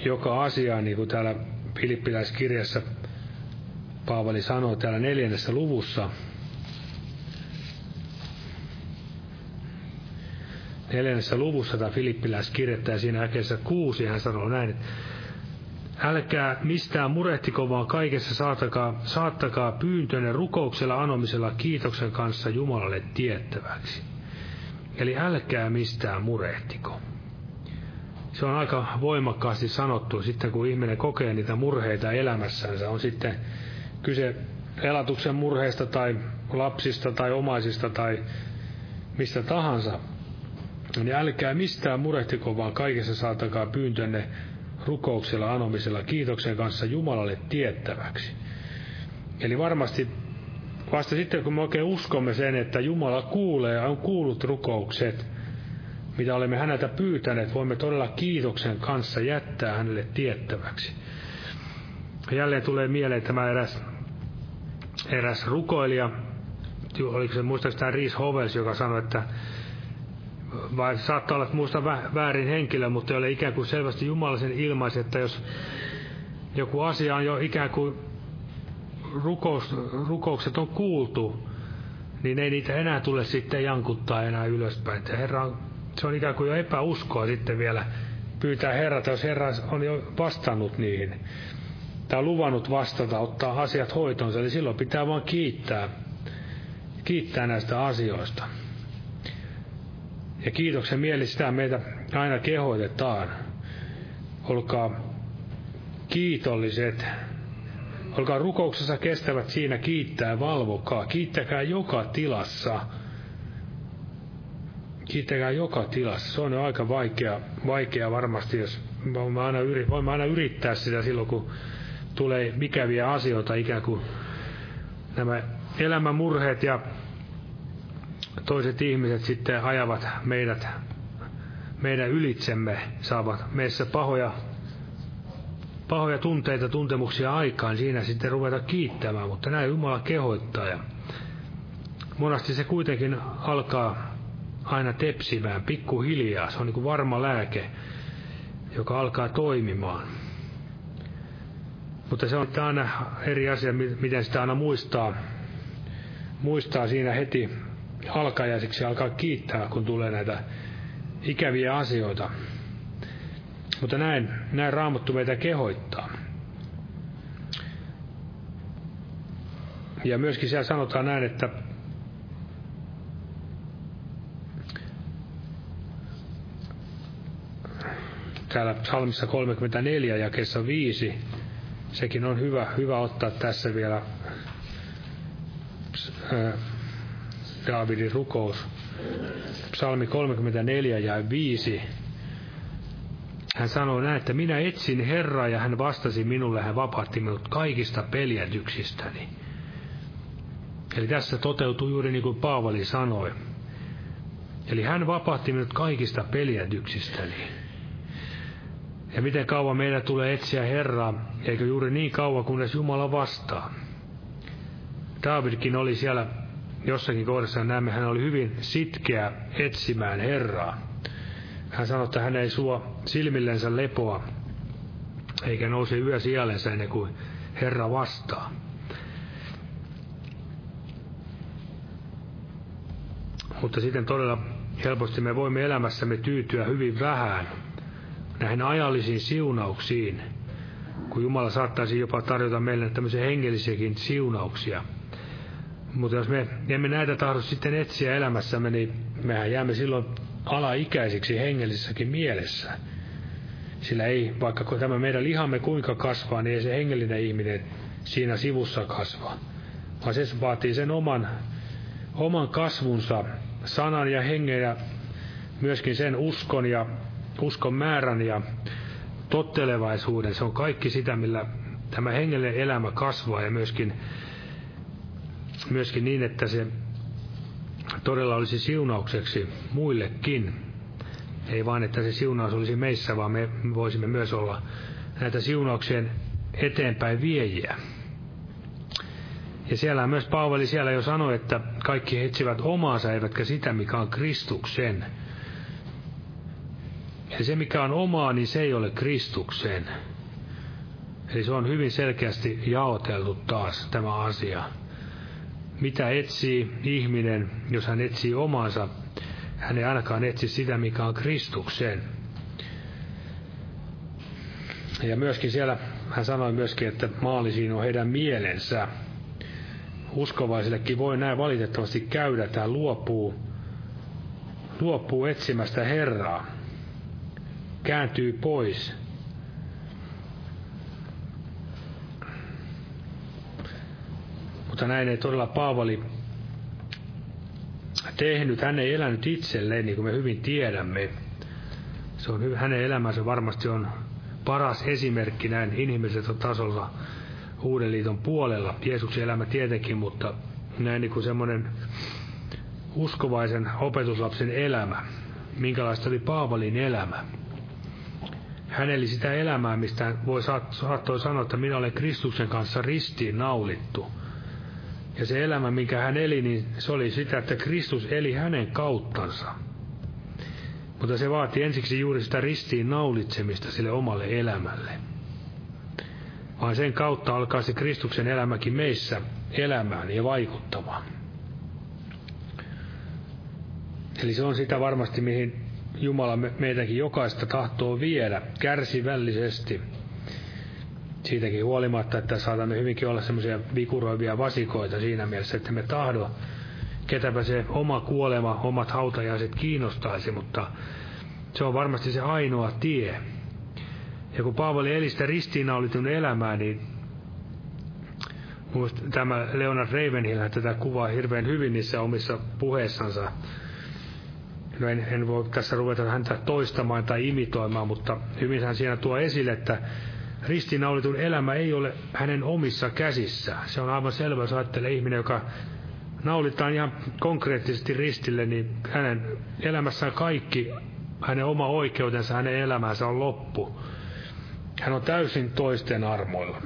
joka asia, niin kuin täällä Filippiläiskirjassa Paavali sanoo täällä neljännessä luvussa. Neljännessä luvussa tämä Filippiläiskirjettä ja siinä äkeessä kuusi hän sanoo näin, Älkää mistään murehtiko, vaan kaikessa saattakaa, saattakaa pyyntönne rukouksella anomisella kiitoksen kanssa Jumalalle tiettäväksi. Eli älkää mistään murehtiko. Se on aika voimakkaasti sanottu sitten, kun ihminen kokee niitä murheita elämässänsä. On sitten kyse elatuksen murheista tai lapsista tai omaisista tai mistä tahansa. Niin älkää mistään murehtiko, vaan kaikessa saattakaa pyyntönne rukouksella, anomisella, kiitoksen kanssa Jumalalle tiettäväksi. Eli varmasti vasta sitten, kun me oikein uskomme sen, että Jumala kuulee ja on kuullut rukoukset, mitä olemme häneltä pyytäneet, voimme todella kiitoksen kanssa jättää hänelle tiettäväksi. Jälleen tulee mieleen tämä eräs, eräs rukoilija, oliko se muistaakseni Riis Hovels, joka sanoi, että vai saattaa olla, että muista väärin henkilö, mutta ei ole ikään kuin selvästi Jumalaisen ilmaisi, että jos joku asia on jo ikään kuin rukous, rukoukset on kuultu, niin ei niitä enää tule sitten jankuttaa enää ylöspäin. Ja Herra on, se on ikään kuin jo epäuskoa sitten vielä pyytää Herrata, jos Herra on jo vastannut niihin. Tai luvannut vastata, ottaa asiat hoitonsa, eli silloin pitää vain kiittää, kiittää näistä asioista. Ja kiitoksen mieli sitä meitä aina kehoitetaan. Olkaa kiitolliset. Olkaa rukouksessa kestävät siinä kiittää valvokaa. Kiittäkää joka tilassa. Kiittäkää joka tilassa. Se on jo aika vaikea, vaikea varmasti, jos voimme aina, voimme aina yrittää sitä silloin, kun tulee ikäviä asioita, ikään kuin nämä elämän murheet ja toiset ihmiset sitten ajavat meidät, meidän ylitsemme, saavat meissä pahoja, pahoja tunteita, tuntemuksia aikaan, siinä sitten ruveta kiittämään, mutta näin Jumala kehoittaa. Ja monasti se kuitenkin alkaa aina tepsimään pikkuhiljaa, se on niin kuin varma lääke, joka alkaa toimimaan. Mutta se on aina eri asia, miten sitä aina muistaa, muistaa siinä heti alkajaisiksi alkaa kiittää, kun tulee näitä ikäviä asioita. Mutta näin, näin raamattu meitä kehoittaa. Ja myöskin siellä sanotaan näin, että täällä psalmissa 34 ja kesä 5, sekin on hyvä, hyvä ottaa tässä vielä Daavidin rukous. Psalmi 34 ja 5. Hän sanoi näin, että minä etsin Herraa ja hän vastasi minulle, hän vapautti minut kaikista peljätyksistäni. Eli tässä toteutuu juuri niin kuin Paavali sanoi. Eli hän vapautti minut kaikista peljätyksistäni. Ja miten kauan meidän tulee etsiä Herraa, eikö juuri niin kauan, kunnes Jumala vastaa. Davidkin oli siellä jossakin kohdassa näemme, hän oli hyvin sitkeä etsimään Herraa. Hän sanoi, että hän ei suo silmillensä lepoa, eikä nouse yö sielensä ennen kuin Herra vastaa. Mutta sitten todella helposti me voimme elämässämme tyytyä hyvin vähän näihin ajallisiin siunauksiin, kun Jumala saattaisi jopa tarjota meille tämmöisiä hengellisiäkin siunauksia – mutta jos me emme näitä tahdo sitten etsiä elämässämme, niin mehän jäämme silloin alaikäisiksi hengellisessäkin mielessä. Sillä ei, vaikka tämä meidän lihamme kuinka kasvaa, niin ei se hengellinen ihminen siinä sivussa kasva. Vaan se vaatii sen oman, oman kasvunsa, sanan ja hengen ja myöskin sen uskon ja uskon määrän ja tottelevaisuuden. Se on kaikki sitä, millä tämä hengellinen elämä kasvaa ja myöskin myöskin niin, että se todella olisi siunaukseksi muillekin. Ei vain, että se siunaus olisi meissä, vaan me voisimme myös olla näitä siunauksien eteenpäin viejiä. Ja siellä myös Paavali siellä jo sanoi, että kaikki etsivät omaansa, eivätkä sitä, mikä on Kristuksen. Eli se, mikä on omaa, niin se ei ole Kristuksen. Eli se on hyvin selkeästi jaoteltu taas tämä asia mitä etsii ihminen, jos hän etsii omansa, hän ei ainakaan etsi sitä, mikä on Kristuksen. Ja myöskin siellä hän sanoi myöskin, että maalisiin on heidän mielensä. Uskovaisillekin voi näin valitettavasti käydä, että hän luopuu, luopuu etsimästä Herraa, kääntyy pois Mutta näin ei todella Paavali tehnyt. Hän ei elänyt itselleen, niin kuin me hyvin tiedämme. Se on, hänen elämänsä varmasti on paras esimerkki näin inhimilliseltä tasolla Uuden liiton puolella. Jeesuksen elämä tietenkin, mutta näin niin kuin semmoinen uskovaisen opetuslapsen elämä. Minkälaista oli Paavalin elämä. Hän eli sitä elämää, mistä voi saattoi sanoa, että minä olen Kristuksen kanssa ristiin naulittu. Ja se elämä, minkä hän eli, niin se oli sitä, että Kristus eli hänen kauttansa. Mutta se vaati ensiksi juuri sitä ristiin naulitsemista sille omalle elämälle. Vaan sen kautta alkaa se Kristuksen elämäkin meissä elämään ja vaikuttamaan. Eli se on sitä varmasti, mihin Jumala meitäkin jokaista tahtoo viedä kärsivällisesti siitäkin huolimatta, että saatamme hyvinkin olla semmoisia vikuroivia vasikoita siinä mielessä, että me tahdo ketäpä se oma kuolema, omat hautajaiset kiinnostaisi, mutta se on varmasti se ainoa tie. Ja kun Paavali eli sitä ristiinnaulitun elämää, niin tämä Leonard Ravenhill tätä kuvaa hirveän hyvin niissä omissa puheissansa. No en, en voi tässä ruveta häntä toistamaan tai imitoimaan, mutta hyvin hän siinä tuo esille, että ristiinnaulitun elämä ei ole hänen omissa käsissä. Se on aivan selvä, jos ajattelee ihminen, joka naulitaan ihan konkreettisesti ristille, niin hänen elämässään kaikki, hänen oma oikeutensa, hänen elämänsä on loppu. Hän on täysin toisten armoilla.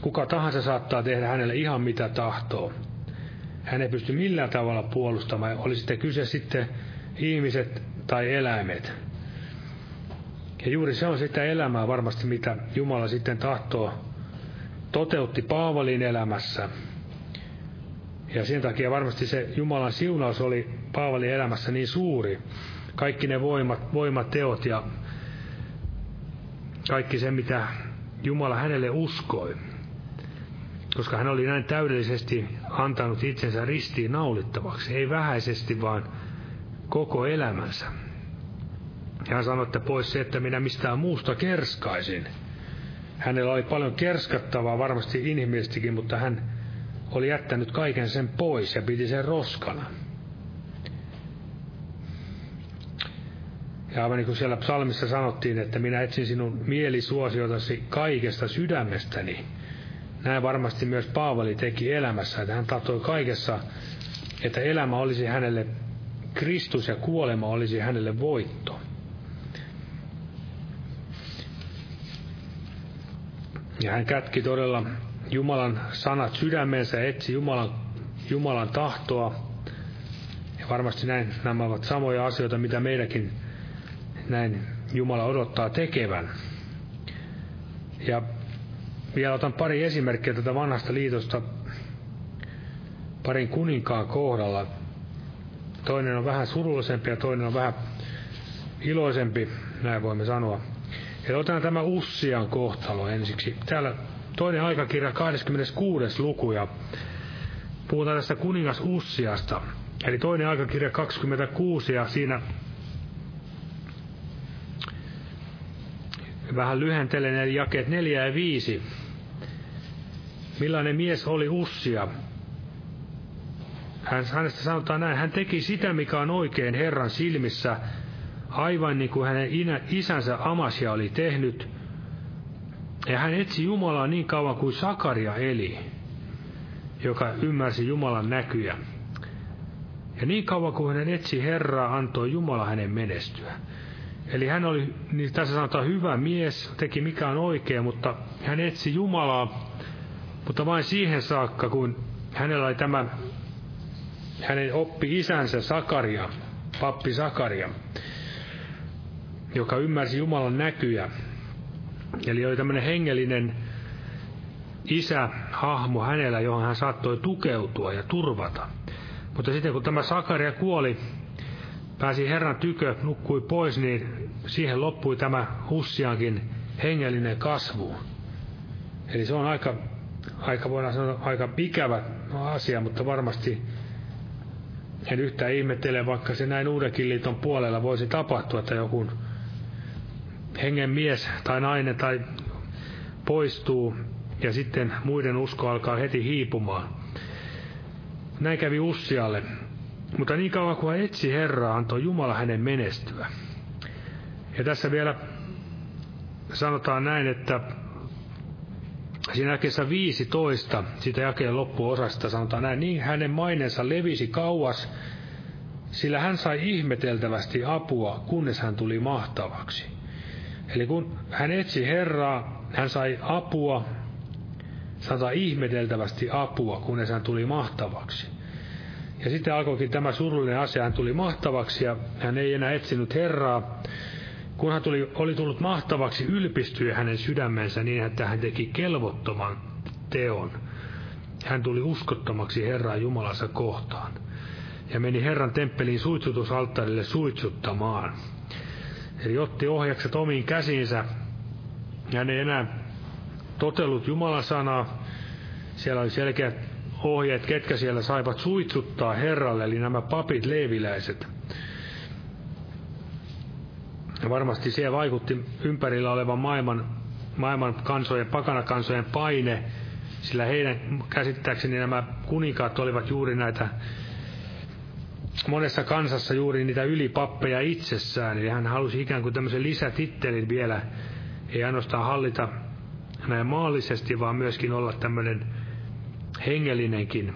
Kuka tahansa saattaa tehdä hänelle ihan mitä tahtoo. Hän ei pysty millään tavalla puolustamaan, oli sitten kyse sitten ihmiset tai eläimet. Ja juuri se on sitä elämää varmasti, mitä Jumala sitten tahtoo toteutti Paavalin elämässä. Ja sen takia varmasti se Jumalan siunaus oli Paavalin elämässä niin suuri. Kaikki ne voimat, voimateot ja kaikki se, mitä Jumala hänelle uskoi. Koska hän oli näin täydellisesti antanut itsensä ristiin naulittavaksi. Ei vähäisesti, vaan koko elämänsä. Hän sanoi, että pois se, että minä mistään muusta kerskaisin. Hänellä oli paljon kerskattavaa varmasti inhimillisestikin, mutta hän oli jättänyt kaiken sen pois ja piti sen roskana. Ja aivan niin kuin siellä psalmissa sanottiin, että minä etsin sinun mielisuosiotasi kaikesta sydämestäni. Näin varmasti myös Paavali teki elämässä, että hän tahtoi kaikessa, että elämä olisi hänelle Kristus ja kuolema olisi hänelle voitto. Ja hän kätki todella Jumalan sanat sydämensä etsi Jumalan, Jumalan tahtoa. Ja varmasti näin nämä ovat samoja asioita, mitä meidänkin näin Jumala odottaa tekevän. Ja vielä otan pari esimerkkiä tätä vanhasta liitosta parin kuninkaan kohdalla. Toinen on vähän surullisempi ja toinen on vähän iloisempi, näin voimme sanoa. Ja otetaan tämä Ussian kohtalo ensiksi. Täällä toinen aikakirja 26. luku ja puhutaan tästä kuningas Ussiasta. Eli toinen aikakirja 26 ja siinä vähän lyhentelen eli jakeet 4 ja 5. Millainen mies oli Ussia? Hän, hänestä sanotaan näin, hän teki sitä, mikä on oikein Herran silmissä, aivan niin kuin hänen isänsä Amasia oli tehnyt. Ja hän etsi Jumalaa niin kauan kuin Sakaria eli, joka ymmärsi Jumalan näkyjä. Ja niin kauan kuin hän etsi Herraa, antoi Jumala hänen menestyä. Eli hän oli, niin tässä sanotaan, hyvä mies, teki mikä on oikein, mutta hän etsi Jumalaa, mutta vain siihen saakka, kun hänellä oli tämä, hänen oppi isänsä Sakaria, pappi Sakaria joka ymmärsi Jumalan näkyjä. Eli oli tämmöinen hengellinen isä, hahmo hänellä, johon hän saattoi tukeutua ja turvata. Mutta sitten kun tämä Sakaria kuoli, pääsi Herran tykö, nukkui pois, niin siihen loppui tämä Hussiankin hengellinen kasvu. Eli se on aika, aika voidaan sanoa, aika ikävä asia, mutta varmasti en yhtään ihmettele, vaikka se näin uudenkin liiton puolella voisi tapahtua, että joku hengen mies tai nainen tai poistuu ja sitten muiden usko alkaa heti hiipumaan. Näin kävi Ussialle. Mutta niin kauan kuin hän etsi Herraa, antoi Jumala hänen menestyä. Ja tässä vielä sanotaan näin, että siinä jakeessa 15, sitä jakeen loppuosasta sanotaan näin, niin hänen mainensa levisi kauas, sillä hän sai ihmeteltävästi apua, kunnes hän tuli mahtavaksi. Eli kun hän etsi Herraa, hän sai apua, sata ihmeteltävästi apua, kunnes hän tuli mahtavaksi. Ja sitten alkoikin tämä surullinen asia, hän tuli mahtavaksi ja hän ei enää etsinyt Herraa. Kun hän tuli, oli tullut mahtavaksi, ylpistyi hänen sydämensä niin, että hän teki kelvottoman teon. Hän tuli uskottomaksi Herraa Jumalansa kohtaan ja meni Herran temppelin suitsutusalttarille suitsuttamaan. Eli otti ohjakset omiin käsiinsä. Hän ei enää totellut Jumalan sanaa. Siellä oli selkeät ohjeet, ketkä siellä saivat suitsuttaa Herralle, eli nämä papit leeviläiset. Ja varmasti siihen vaikutti ympärillä olevan maailman, maailman kansojen, pakanakansojen paine, sillä heidän käsittääkseni nämä kuninkaat olivat juuri näitä monessa kansassa juuri niitä ylipappeja itsessään, eli hän halusi ikään kuin tämmöisen lisätittelin vielä, ei ainoastaan hallita näin maallisesti, vaan myöskin olla tämmöinen hengellinenkin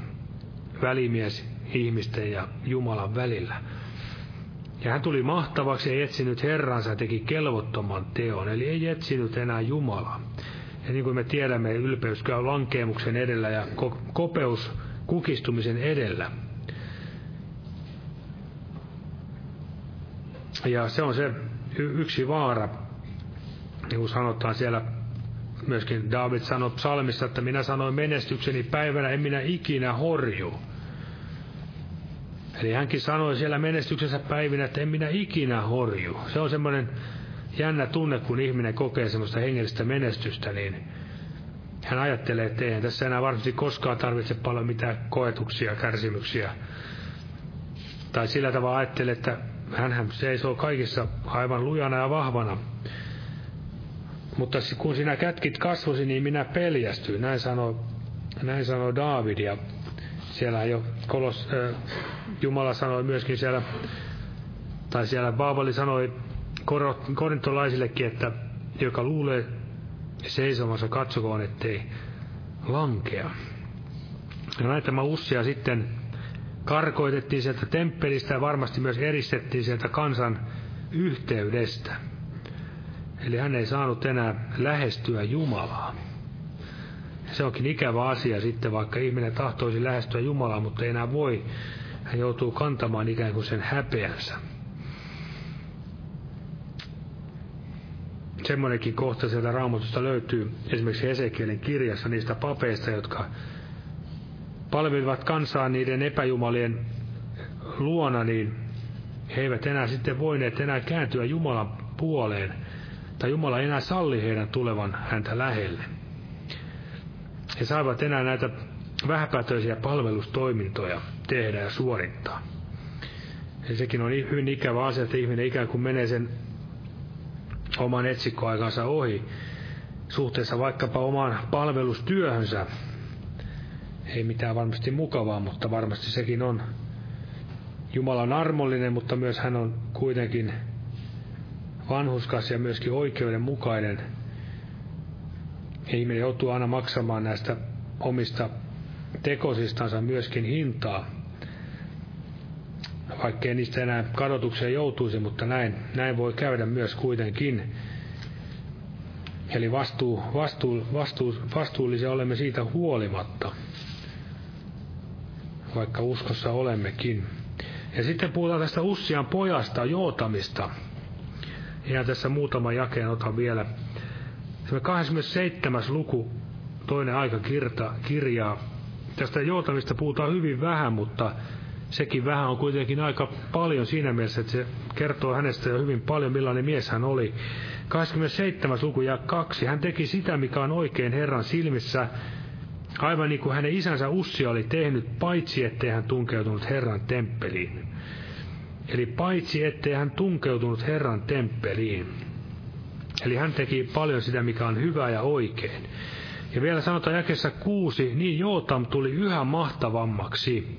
välimies ihmisten ja Jumalan välillä. Ja hän tuli mahtavaksi ja etsinyt Herransa teki kelvottoman teon, eli ei etsinyt enää Jumalaa. Ja niin kuin me tiedämme, ylpeys käy lankeemuksen edellä ja kopeus kukistumisen edellä. Ja se on se yksi vaara, niin kuin sanotaan siellä myöskin David sanoi psalmissa, että minä sanoin menestykseni päivänä, en minä ikinä horju. Eli hänkin sanoi siellä menestyksessä päivinä, että en minä ikinä horju. Se on semmoinen jännä tunne, kun ihminen kokee semmoista hengellistä menestystä, niin hän ajattelee, että eihän tässä enää varmasti koskaan tarvitse paljon mitään koetuksia, kärsimyksiä. Tai sillä tavalla ajattelee, että hän seisoo kaikissa aivan lujana ja vahvana. Mutta kun sinä kätkit kasvosi, niin minä peljästyin. Näin sanoi, näin sanoi Daavid. Ja siellä jo kolos, äh, Jumala sanoi myöskin siellä, tai siellä Baabali sanoi korintolaisillekin, että joka luulee seisomassa, katsokoon, ettei lankea. Ja näitä tämä ussia sitten karkoitettiin sieltä temppelistä ja varmasti myös eristettiin sieltä kansan yhteydestä. Eli hän ei saanut enää lähestyä Jumalaa. Se onkin ikävä asia sitten, vaikka ihminen tahtoisi lähestyä Jumalaa, mutta ei enää voi. Hän joutuu kantamaan ikään kuin sen häpeänsä. Semmoinenkin kohta sieltä raamatusta löytyy esimerkiksi Ezekielin kirjassa niistä papeista, jotka palvelivat kansaa niiden epäjumalien luona, niin he eivät enää sitten voineet enää kääntyä Jumalan puoleen, tai Jumala ei enää salli heidän tulevan häntä lähelle. He saivat enää näitä vähäpätöisiä palvelustoimintoja tehdä ja suorittaa. Ja sekin on hyvin ikävä asia, että ihminen ikään kuin menee sen oman etsikkoaikansa ohi suhteessa vaikkapa omaan palvelustyöhönsä, ei mitään varmasti mukavaa, mutta varmasti sekin on Jumalan armollinen, mutta myös hän on kuitenkin vanhuskas ja myöskin oikeudenmukainen. Ihminen joutuu aina maksamaan näistä omista tekosistansa myöskin hintaa, vaikkei niistä enää kadotukseen joutuisi, mutta näin, näin voi käydä myös kuitenkin. Eli vastuu, vastuu, vastuu, vastuullisia olemme siitä huolimatta vaikka uskossa olemmekin. Ja sitten puhutaan tästä Ussian pojasta, Jootamista. Ja tässä muutama jakeen otan vielä. Se 27. luku, toinen aika kirta, kirjaa. Tästä Jootamista puhutaan hyvin vähän, mutta sekin vähän on kuitenkin aika paljon siinä mielessä, että se kertoo hänestä jo hyvin paljon, millainen mies hän oli. 27. luku ja kaksi. Hän teki sitä, mikä on oikein Herran silmissä, Aivan niin kuin hänen isänsä Ussi oli tehnyt, paitsi ettei hän tunkeutunut Herran temppeliin. Eli paitsi ettei hän tunkeutunut Herran temppeliin. Eli hän teki paljon sitä, mikä on hyvä ja oikein. Ja vielä sanotaan jakessa kuusi, niin Jootam tuli yhä mahtavammaksi,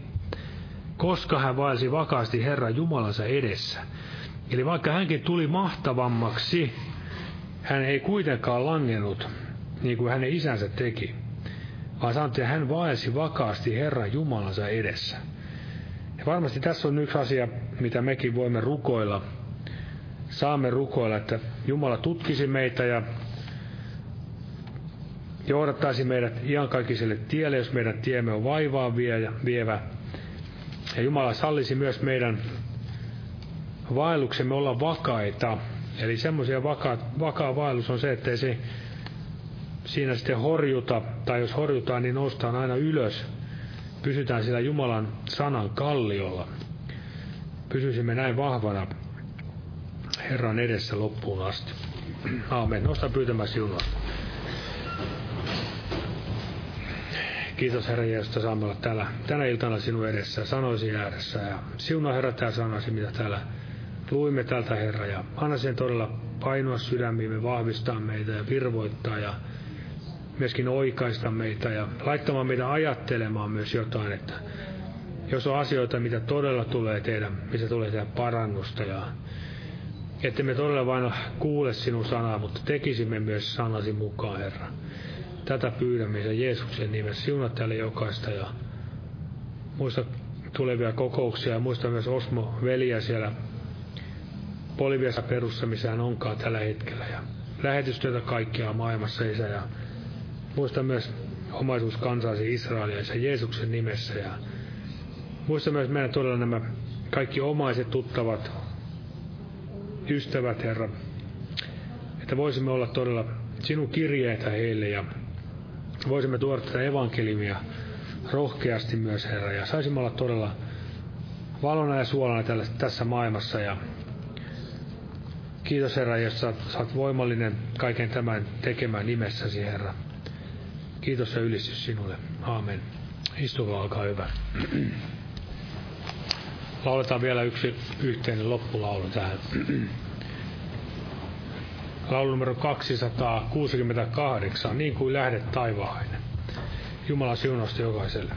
koska hän vaelsi vakaasti Herran Jumalansa edessä. Eli vaikka hänkin tuli mahtavammaksi, hän ei kuitenkaan langennut, niin kuin hänen isänsä teki vaan sanottiin, että hän vaelsi vakaasti Herran Jumalansa edessä. Ja varmasti tässä on yksi asia, mitä mekin voimme rukoilla. Saamme rukoilla, että Jumala tutkisi meitä ja johdattaisi meidät iankaikkiselle tielle, jos meidän tiemme on vaivaa vievä. Ja Jumala sallisi myös meidän vaelluksemme olla vakaita. Eli semmoisia vakaa, vakaa vaellus on se, että se siinä sitten horjuta, tai jos horjutaan, niin noustaan aina ylös. Pysytään sillä Jumalan sanan kalliolla. Pysyisimme näin vahvana Herran edessä loppuun asti. Aamen. Nosta pyytämään siunaa. Kiitos Herra Jeesus, että saamme olla täällä, tänä iltana sinun edessä ja sanoisi ääressä. Ja siunaa Herra tämä sanasi, mitä täällä luimme tältä Herra. Ja anna sen todella painoa sydämiimme, vahvistaa meitä ja virvoittaa ja myöskin oikaista meitä ja laittamaan meitä ajattelemaan myös jotain, että jos on asioita, mitä todella tulee tehdä, missä tulee tehdä parannusta ja että me todella vain kuule sinun sanaa, mutta tekisimme myös sanasi mukaan, Herra. Tätä pyydämme ja Jeesuksen nimessä. Siunat täällä jokaista ja muista tulevia kokouksia ja muista myös Osmo veliä siellä Poliviassa perussa, missä hän onkaan tällä hetkellä. Ja lähetystyötä kaikkialla maailmassa, Isä. Ja muista myös omaisuus kansaasi Israelia ja Jeesuksen nimessä. Ja muista myös meidän todella nämä kaikki omaiset, tuttavat, ystävät, Herra, että voisimme olla todella sinun kirjeitä heille ja voisimme tuoda tätä evankeliumia rohkeasti myös, Herra, ja saisimme olla todella valona ja suolana tässä maailmassa. Ja kiitos, Herra, jos sä, sä oot voimallinen kaiken tämän tekemään nimessäsi, Herra. Kiitos ja ylistys sinulle. Aamen. Istukaa, olkaa hyvä. Lauletaan vielä yksi yhteinen loppulaulu tähän. Laulu numero 268, niin kuin lähdet taivaalle. Jumala siunausta jokaiselle.